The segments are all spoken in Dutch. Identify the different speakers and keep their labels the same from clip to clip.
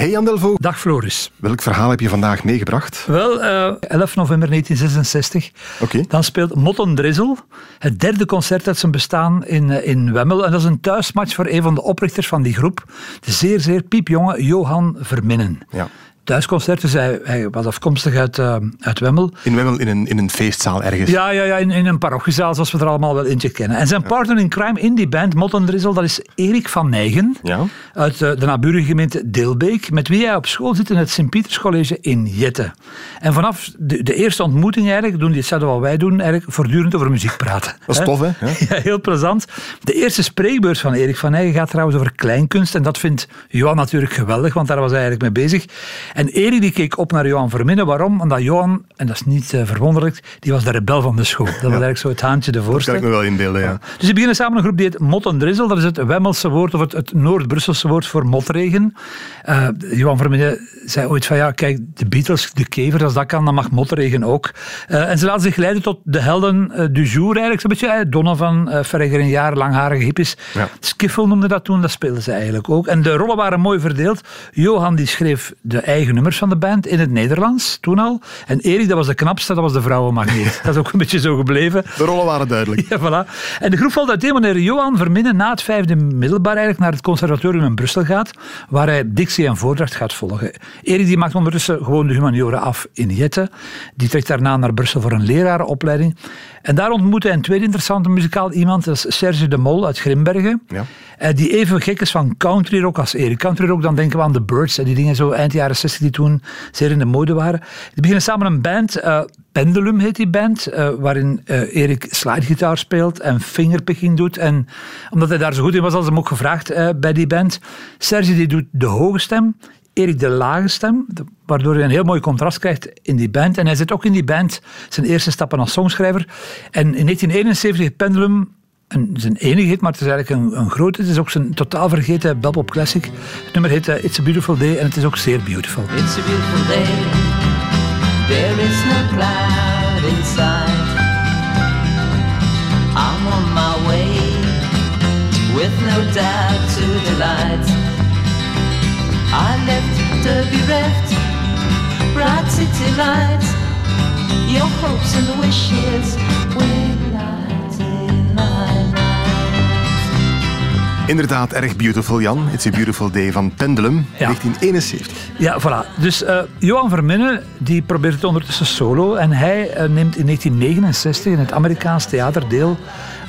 Speaker 1: Hey Jan Delvo.
Speaker 2: Dag Floris.
Speaker 1: Welk verhaal heb je vandaag meegebracht?
Speaker 2: Wel, uh, 11 november 1966.
Speaker 1: Oké.
Speaker 2: Dan speelt Motten Drizzle het derde concert uit zijn bestaan in, uh, in Wemmel. En dat is een thuismatch voor een van de oprichters van die groep. De zeer, zeer piepjonge Johan Verminnen.
Speaker 1: Ja.
Speaker 2: Thuisconcert, dus hij, hij was afkomstig uit, uh, uit Wemmel.
Speaker 1: In Wemmel, in een, in een feestzaal ergens?
Speaker 2: Ja, ja, ja in, in een parochiezaal, zoals we er allemaal wel eentje kennen. En zijn partner in crime in die band, Motten Drizzle, dat is Erik van Nijgen.
Speaker 1: Ja.
Speaker 2: Uit uh, de naburige gemeente Deelbeek, met wie hij op school zit in het Sint-Pieterscollege in Jette. En vanaf de, de, eerste ontmoeting eigenlijk, doen die hetzelfde wat wij doen, eigenlijk voortdurend over muziek praten.
Speaker 1: Dat is tof, hè?
Speaker 2: Ja, heel plezant. De eerste spreekbeurs van Erik van Nijgen gaat trouwens over kleinkunst. En dat vindt Johan natuurlijk geweldig, want daar was hij eigenlijk mee bezig. En Erik die keek op naar Johan Verminnen. Waarom? Omdat Johan, en dat is niet uh, verwonderlijk, die was de rebel van de school. Dat was eigenlijk zo het haantje de voorste.
Speaker 1: Dat kan ik me wel inbeelden, ja. ja.
Speaker 2: Dus die beginnen samen een groep die heet Mot en Drizzle. Dat is het Wemmelse woord of het, het Noord-Brusselse woord voor motregen. Uh, Johan Verminnen zei ooit van ja, kijk, de Beatles, de kever, als dat kan, dan mag motregen ook. Uh, en ze laten zich leiden tot de helden du jour eigenlijk. Zo'n beetje Donovan, uh, Verregger een jaar, langharige hippies.
Speaker 1: Ja.
Speaker 2: Skiffle noemde dat toen, dat speelden ze eigenlijk ook. En de rollen waren mooi verdeeld. Johan die schreef de eigen nummers van de band in het Nederlands, toen al. En Erik, dat was de knapste, dat was de vrouwenmagneet. dat is ook een beetje zo gebleven.
Speaker 1: De rollen waren duidelijk.
Speaker 2: Ja, voilà. En de groep valt uiteen wanneer Johan Verminnen na het vijfde middelbaar eigenlijk naar het conservatorium in Brussel gaat, waar hij dictie en voordracht gaat volgen. Erik die maakt ondertussen gewoon de humaniora af in Jette. Die trekt daarna naar Brussel voor een lerarenopleiding. En daar ontmoet hij een tweede interessante muzikaal iemand, dat is Serge de Mol uit Grimbergen.
Speaker 1: Ja.
Speaker 2: Die even gek is van country rock als Erik. Country rock, dan denken we aan de Birds, die dingen zo eind jaren 60 die toen zeer in de mode waren. Die beginnen samen een band, uh, Pendulum heet die band, uh, waarin uh, Erik slidegitaar speelt en fingerpicking doet. En omdat hij daar zo goed in was, ze hem ook gevraagd bij die band. Serge die doet de hoge stem, Erik de lage stem, waardoor je een heel mooi contrast krijgt in die band. En hij zet ook in die band zijn eerste stappen als songschrijver. En in 1971 Pendulum een, zijn enige hit, maar het is eigenlijk een, een grote. Het is ook zijn totaal vergeten Belpop Classic. Het nummer heet uh, It's a Beautiful Day en het is ook zeer beautiful.
Speaker 3: It's a beautiful day. There is no cloud inside. I'm on my way with no doubt to the light. I left to be reft, bright city lights. Your hopes and wishes
Speaker 1: Inderdaad, erg beautiful, Jan. It's a Beautiful Day van Pendulum,
Speaker 2: Ja.
Speaker 1: 1971.
Speaker 2: Ja, voilà. Dus uh, Johan Verminnen die probeert het ondertussen solo en hij uh, neemt in 1969 in het Amerikaans theater deel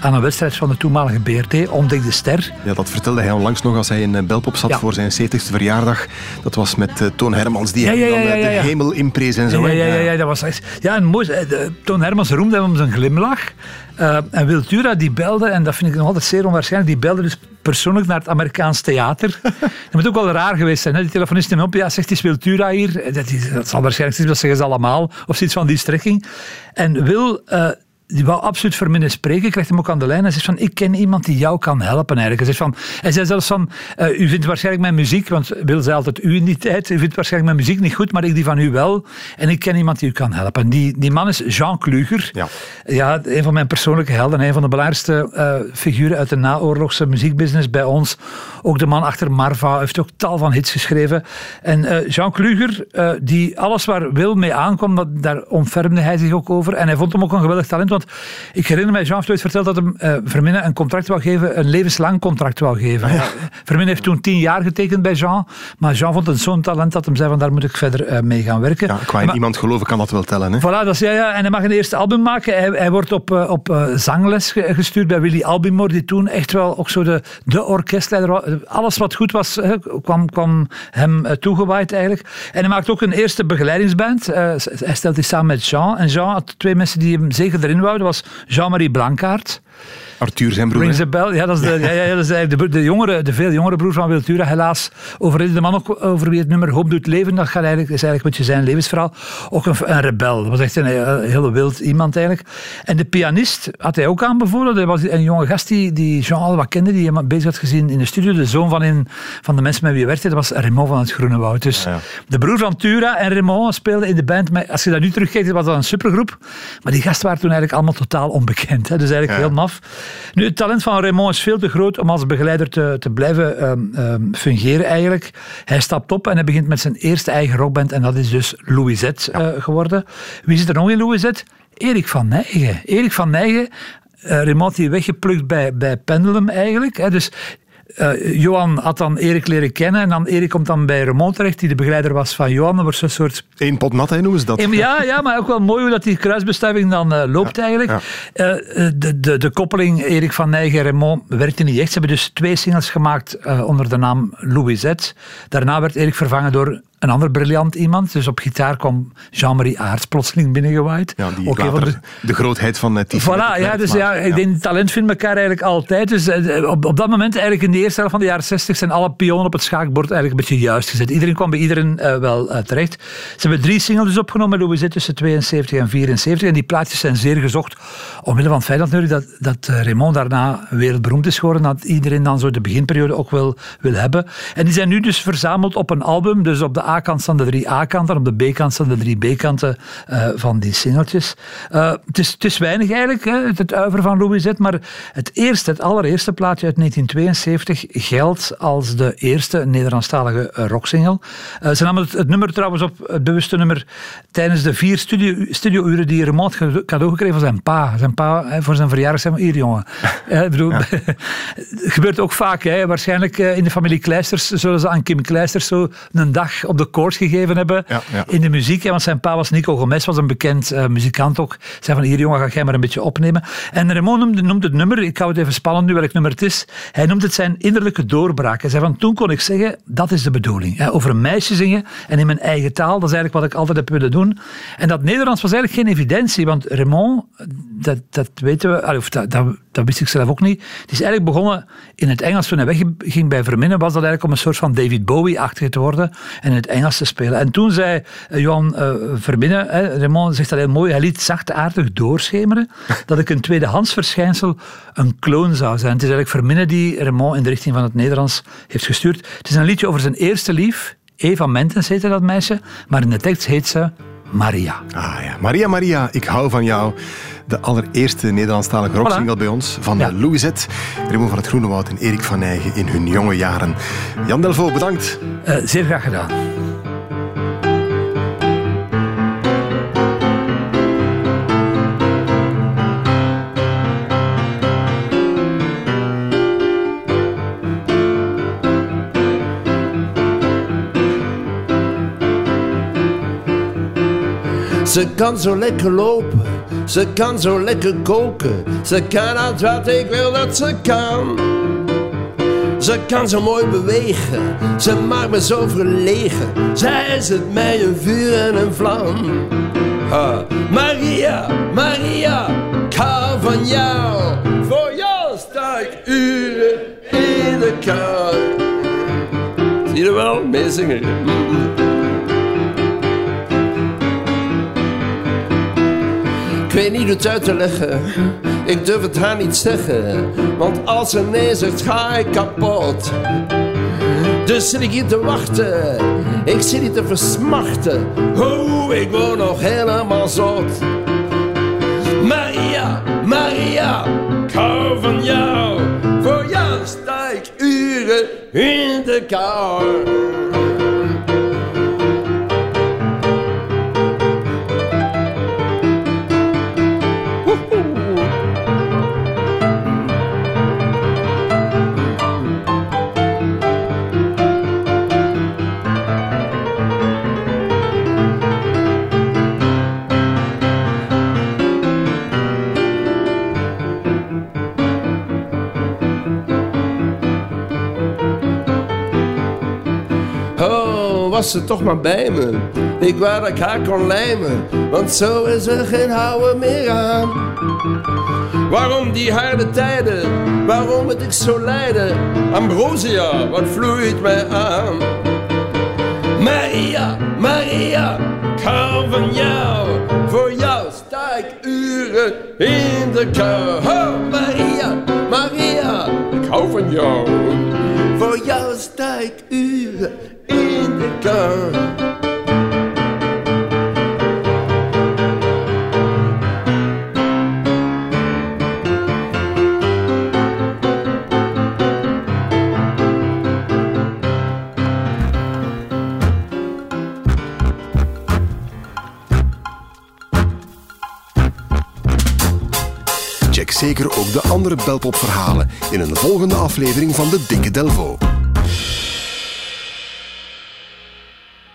Speaker 2: aan een wedstrijd van de toenmalige BRT, Ontdek de Ster.
Speaker 1: Ja, dat vertelde hij onlangs nog als hij in Belpop zat
Speaker 2: Ja.
Speaker 1: voor zijn 70ste verjaardag. Dat was met uh, Toon Hermans, die
Speaker 2: Ja,
Speaker 1: dan uh,
Speaker 2: ja.
Speaker 1: de hemel inprees en zo.
Speaker 2: Ja, ja, ja, ja, dat was echt... Ja, en mooi. eh, de- Toon Hermans roemde hem om zijn glimlach. Uh, en Wiltura die belde, en dat vind ik nog altijd zeer onwaarschijnlijk, die belde dus persoonlijk naar het Amerikaans theater. dat moet ook wel raar geweest zijn. Hè? Die telefonist neemt op, ja, zegt, is Wiltura hier? Dat, is, dat zal waarschijnlijk zijn, dat zeggen ze allemaal. Of zoiets van die strekking. En Wil... uh, die wou absoluut Verminnen spreken, krijgt hem ook aan de lijn. Hij zegt van, ik ken iemand die jou kan helpen eigenlijk. Hij, zegt van, hij zei zelfs van, uh, u vindt waarschijnlijk mijn muziek, want Wil zei altijd u in die tijd, u vindt waarschijnlijk mijn muziek niet goed, maar ik die van u wel. En ik ken iemand die u kan helpen. En die, die man is Jean Kluger.
Speaker 1: Ja.
Speaker 2: ja, een van mijn persoonlijke helden, een van de belangrijkste uh, figuren uit de naoorlogse muziekbusiness bij ons. Ook de man achter Marva, heeft ook tal van hits geschreven. En uh, Jean Kluger, die alles waar Wil mee aankwam, dat, daar ontfermde hij zich ook over. En hij vond hem ook een geweldig talent, want ik herinner mij, Jean heeft ooit verteld dat hem uh, Verminnen een contract wou geven, een levenslang contract wou geven.
Speaker 1: Ja.
Speaker 2: Verminnen heeft toen tien jaar getekend bij Jean, maar Jean vond het zo'n talent dat hem zei van daar moet ik verder uh, mee gaan werken.
Speaker 1: Ja, qua in iemand geloven kan dat wel tellen. Hè?
Speaker 2: Voilà, dat is, ja, ja, en hij mag een eerste album maken. Hij, hij wordt op, uh, op zangles gestuurd bij Willy Albimore, die toen echt wel ook zo de, de orkestleider was. Alles wat goed was, kwam, kwam hem toegewaaid eigenlijk. En hij maakt ook een eerste begeleidingsband. hij stelt die samen met Jean. En Jean had twee mensen die hem zeker erin wouden. Dat was Jean-Marie Blankaert.
Speaker 1: Arthur zijn broer.
Speaker 2: Rings a bell. Ja, dat is, de, ja, ja, dat is eigenlijk de, de, jongere, de veel jongere broer van Wiltura. Helaas overleden de man ook over wie het nummer Hoop doet leven. Dat gaat eigenlijk, is eigenlijk een beetje zijn levensverhaal. Ook een, een rebel. Dat was echt een, een hele wild iemand eigenlijk. En de pianist had hij ook aanbevolen. Dat was een jonge gast die, die Jean al wat kende, die hem bezig had gezien in de studio. De zoon van, van de mensen met wie hij werkte, dat was Raymond van het Groene Woud. Dus
Speaker 1: Ja.
Speaker 2: de broer van Tura en Raymond speelden in de band. Maar als je dat nu terugkijkt, was dat een supergroep. Maar die gasten waren toen eigenlijk allemaal totaal onbekend. Hè. Dus eigenlijk heel maf. Nu, het talent van Raymond is veel te groot om als begeleider te, te blijven ehm, ehm, fungeren eigenlijk. Hij stapt op en hij begint met zijn eerste eigen rockband. En dat is dus Louisette eh, geworden. Wie zit er nog in Louisette? Erik van Nijgen. Erik van Nijgen, eh Raymond die weggeplukt bij, bij Pendulum eigenlijk. Hè. Dus eh, Johan had dan Erik leren kennen en dan Erik komt dan bij Raymond terecht, die de begeleider was van Johan. Dat wordt zo'n soort
Speaker 1: Eén pot nat, hè, noemen ze dat.
Speaker 2: ja, ja, maar ook wel mooi hoe dat die kruisbestuiving dan eh, loopt eigenlijk.
Speaker 1: ja.
Speaker 2: Eh, de, de, de koppeling Erik van Nijgen en Raymond werkte niet echt. Ze hebben dus twee singles gemaakt onder de naam Louisette. Daarna werd Erik vervangen door een ander briljant iemand. Dus op gitaar kwam Jean-Marie Aerts plotseling binnengewaaid.
Speaker 1: Ja, die
Speaker 2: de-
Speaker 1: de... grootheid van uh,
Speaker 2: Voilà, ja, dus ja, ik denk talent vindt elkaar eigenlijk altijd. Dus eh, op, op dat moment, eigenlijk in de eerste helft van de jaren 60, zijn alle pionnen op het schaakbord eigenlijk een beetje juist gezet. Iedereen kwam bij iedereen eh, wel eh, terecht. Ze hebben drie singles dus opgenomen Louisette tussen 72 en 74. En die plaatjes zijn zeer gezocht. Omwille van het feit natuurlijk dat, dat eh, Raymond daarna wereldberoemd is geworden. Dat iedereen dan zo de beginperiode ook wil, wil hebben. En die zijn nu dus verzameld op een album. Dus op de A-kant staan de drie A-kanten. Op de B-kant staan de drie B-kanten eh, van die singeltjes. Eh, het, is, het is weinig eigenlijk, hè, het, het uiver van Louisette. Maar het eerste, het allereerste plaatje uit 1972 geldt als de eerste Nederlandstalige rocksingle. Eh, ze namen het, het nummer trouwens op, het bewuste nummer, tijdens de vier studio, studiouren die Raymond had cadeau gekregen van zijn pa. Zijn pa hè, voor zijn verjaardag zei maar, hier jongen. Ik bedoel, gebeurt ook vaak. Hè. Waarschijnlijk in de familie Kleisters zullen ze aan Kim Kleisters zo een dag op de koers gegeven hebben
Speaker 1: Ja, ja.
Speaker 2: in de muziek. want zijn pa was Nico Gomez, was een bekend eh, muzikant ook. Zei van hier jongen, ga jij maar een beetje opnemen. En Raymond noemde, noemde het nummer, ik hou het even spannend nu welk nummer het is. Hij noemde het zijn innerlijke doorbraak. Hij zei van toen kon ik zeggen, dat is de bedoeling. Hè, over een meisje zingen en in mijn eigen taal, dat is eigenlijk wat ik altijd heb willen doen. En dat Nederlands was eigenlijk geen evidentie, want Raymond, dat, dat weten we, of dat, dat, dat wist ik zelf ook niet. Het is eigenlijk begonnen in het Engels. Toen hij wegging bij Verminnen, was dat eigenlijk om een soort van David Bowie-achtig te worden en in het Engels te spelen. En toen zei eh, Johan eh, Verminnen, hè, Raymond zegt dat heel mooi, hij liet zachtaardig doorschemeren dat ik een tweedehands verschijnsel, een kloon zou zijn. Het is eigenlijk Verminnen die Raymond in de richting van het Nederlands heeft gestuurd. Het is een liedje over zijn eerste lief, Eva Mentens heette dat meisje, maar in de tekst heet ze Maria.
Speaker 1: Ah ja, Maria Maria, ik hou van jou. De allereerste Nederlandstalige rocksingle bij ons van
Speaker 2: Ja.
Speaker 1: ja. Louisette, Raymond van het Groenewoud en Erik van Nijgen in hun jonge jaren. Jan Delvaux, bedankt.
Speaker 2: Eh, zeer graag gedaan.
Speaker 4: Ze kan zo lekker lopen, ze kan zo lekker koken. Ze kan uit wat ik wil dat ze kan. Ze kan zo mooi bewegen, ze maakt me zo verlegen. Zij is het mij een vuur en een vlam. Maria, Maria, ik van jou. Voor jou sta ik uren in de kou. Zie je wel? Meezingen. Weet niet het uit te leggen. Ik durf het haar niet zeggen. Want als ze nee zegt, ga ik kapot. Dus zit ik hier te wachten. Ik zit hier te versmachten. Oh, ik word nog helemaal zot. Maria, Maria, ik hou van jou. Voor jou sta ik uren in de kou. Was ze toch maar bij me. ik wou dat ik haar kon lijmen, want zo is er geen houden meer aan. Waarom die harde tijden, waarom moet ik zo lijden? Ambrosia, wat vloeit mij aan? Maria, Maria, ik hou van jou. Voor jou sta ik uren in de kou. Maria, Maria, ik hou van jou. Voor jou sta ik uren in kou.
Speaker 1: Check zeker ook de andere Belpop-verhalen in een volgende aflevering van de Dikke Delvo.